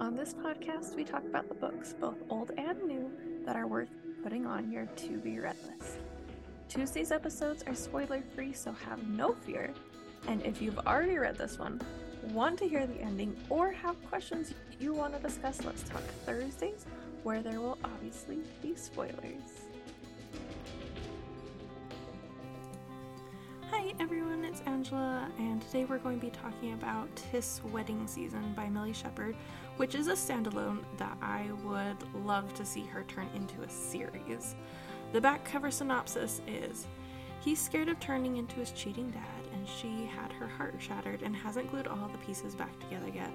On this podcast, we talk about the books, both old and new, that are worth putting on your to be read list. Tuesday's episodes are spoiler free, so have no fear. And if you've already read this one, want to hear the ending, or have questions you want to discuss, let's talk Thursdays, where there will obviously be spoilers. Angela, and today we're going to be talking about Tis Wedding Season by Millie Shepherd, which is a standalone that I would love to see her turn into a series. The back cover synopsis is He's scared of turning into his cheating dad, and she had her heart shattered and hasn't glued all the pieces back together yet.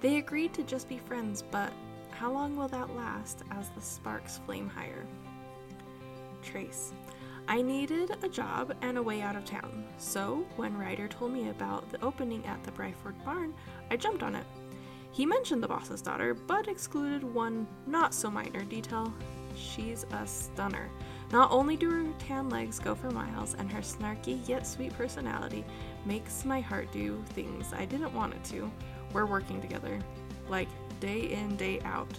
They agreed to just be friends, but how long will that last as the sparks flame higher? Trace. I needed a job and a way out of town, so when Ryder told me about the opening at the Bryford Barn, I jumped on it. He mentioned the boss's daughter, but excluded one not so minor detail. She's a stunner. Not only do her tan legs go for miles, and her snarky yet sweet personality makes my heart do things I didn't want it to, we're working together. Like, day in, day out.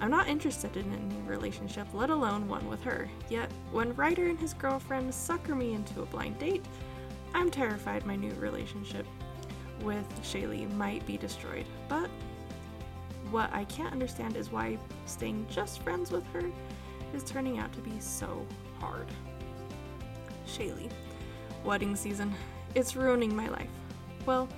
I'm not interested in any relationship, let alone one with her. Yet, when Ryder and his girlfriend sucker me into a blind date, I'm terrified my new relationship with Shaylee might be destroyed. But what I can't understand is why staying just friends with her is turning out to be so hard. Shaylee. Wedding season. It's ruining my life. Well,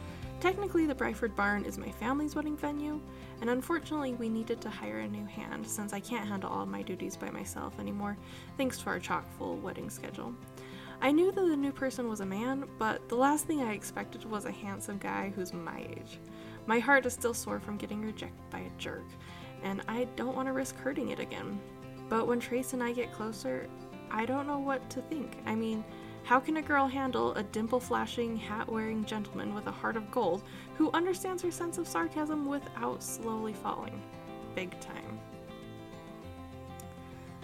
technically, the Bryford Barn is my family's wedding venue, and unfortunately, we needed to hire a new hand since I can't handle all my duties by myself anymore, thanks to our chock full wedding schedule. I knew that the new person was a man, but the last thing I expected was a handsome guy who's my age. My heart is still sore from getting rejected by a jerk, and I don't want to risk hurting it again. But when Trace and I get closer, I don't know what to think. I mean, how can a girl handle a dimple flashing, hat wearing gentleman with a heart of gold who understands her sense of sarcasm without slowly falling? Big time.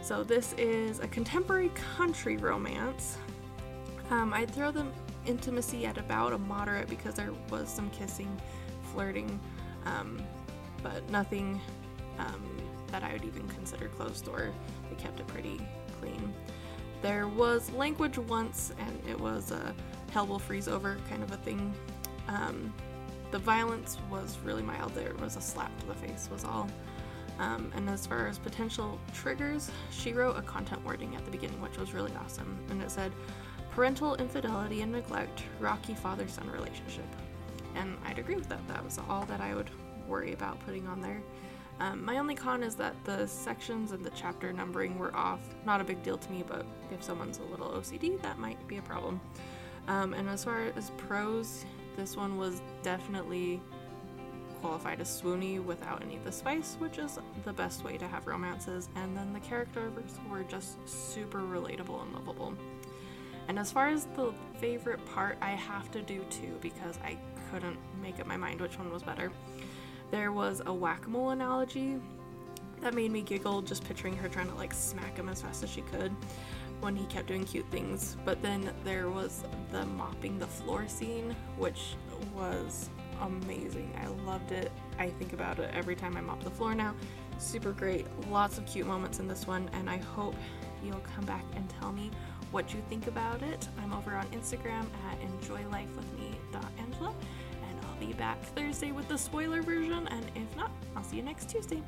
So, this is a contemporary country romance. Um, I'd throw the intimacy at about a moderate because there was some kissing, flirting, um, but nothing um, that I would even consider closed door. They kept it pretty clean. There was language once, and it was a hell will freeze over kind of a thing. Um, the violence was really mild. There was a slap to the face, was all. Um, and as far as potential triggers, she wrote a content warning at the beginning, which was really awesome. And it said, parental infidelity and neglect, rocky father son relationship. And I'd agree with that. That was all that I would worry about putting on there. Um, my only con is that the sections and the chapter numbering were off. Not a big deal to me, but if someone's a little OCD, that might be a problem. Um, and as far as pros, this one was definitely qualified as swoony without any of the spice, which is the best way to have romances. And then the characters were just super relatable and lovable. And as far as the favorite part, I have to do two because I couldn't make up my mind which one was better. There was a whack a mole analogy that made me giggle just picturing her trying to like smack him as fast as she could when he kept doing cute things. But then there was the mopping the floor scene, which was amazing. I loved it. I think about it every time I mop the floor now. Super great. Lots of cute moments in this one, and I hope you'll come back and tell me what you think about it. I'm over on Instagram at enjoylifewithme.angela be back Thursday with the spoiler version, and if not, I'll see you next Tuesday.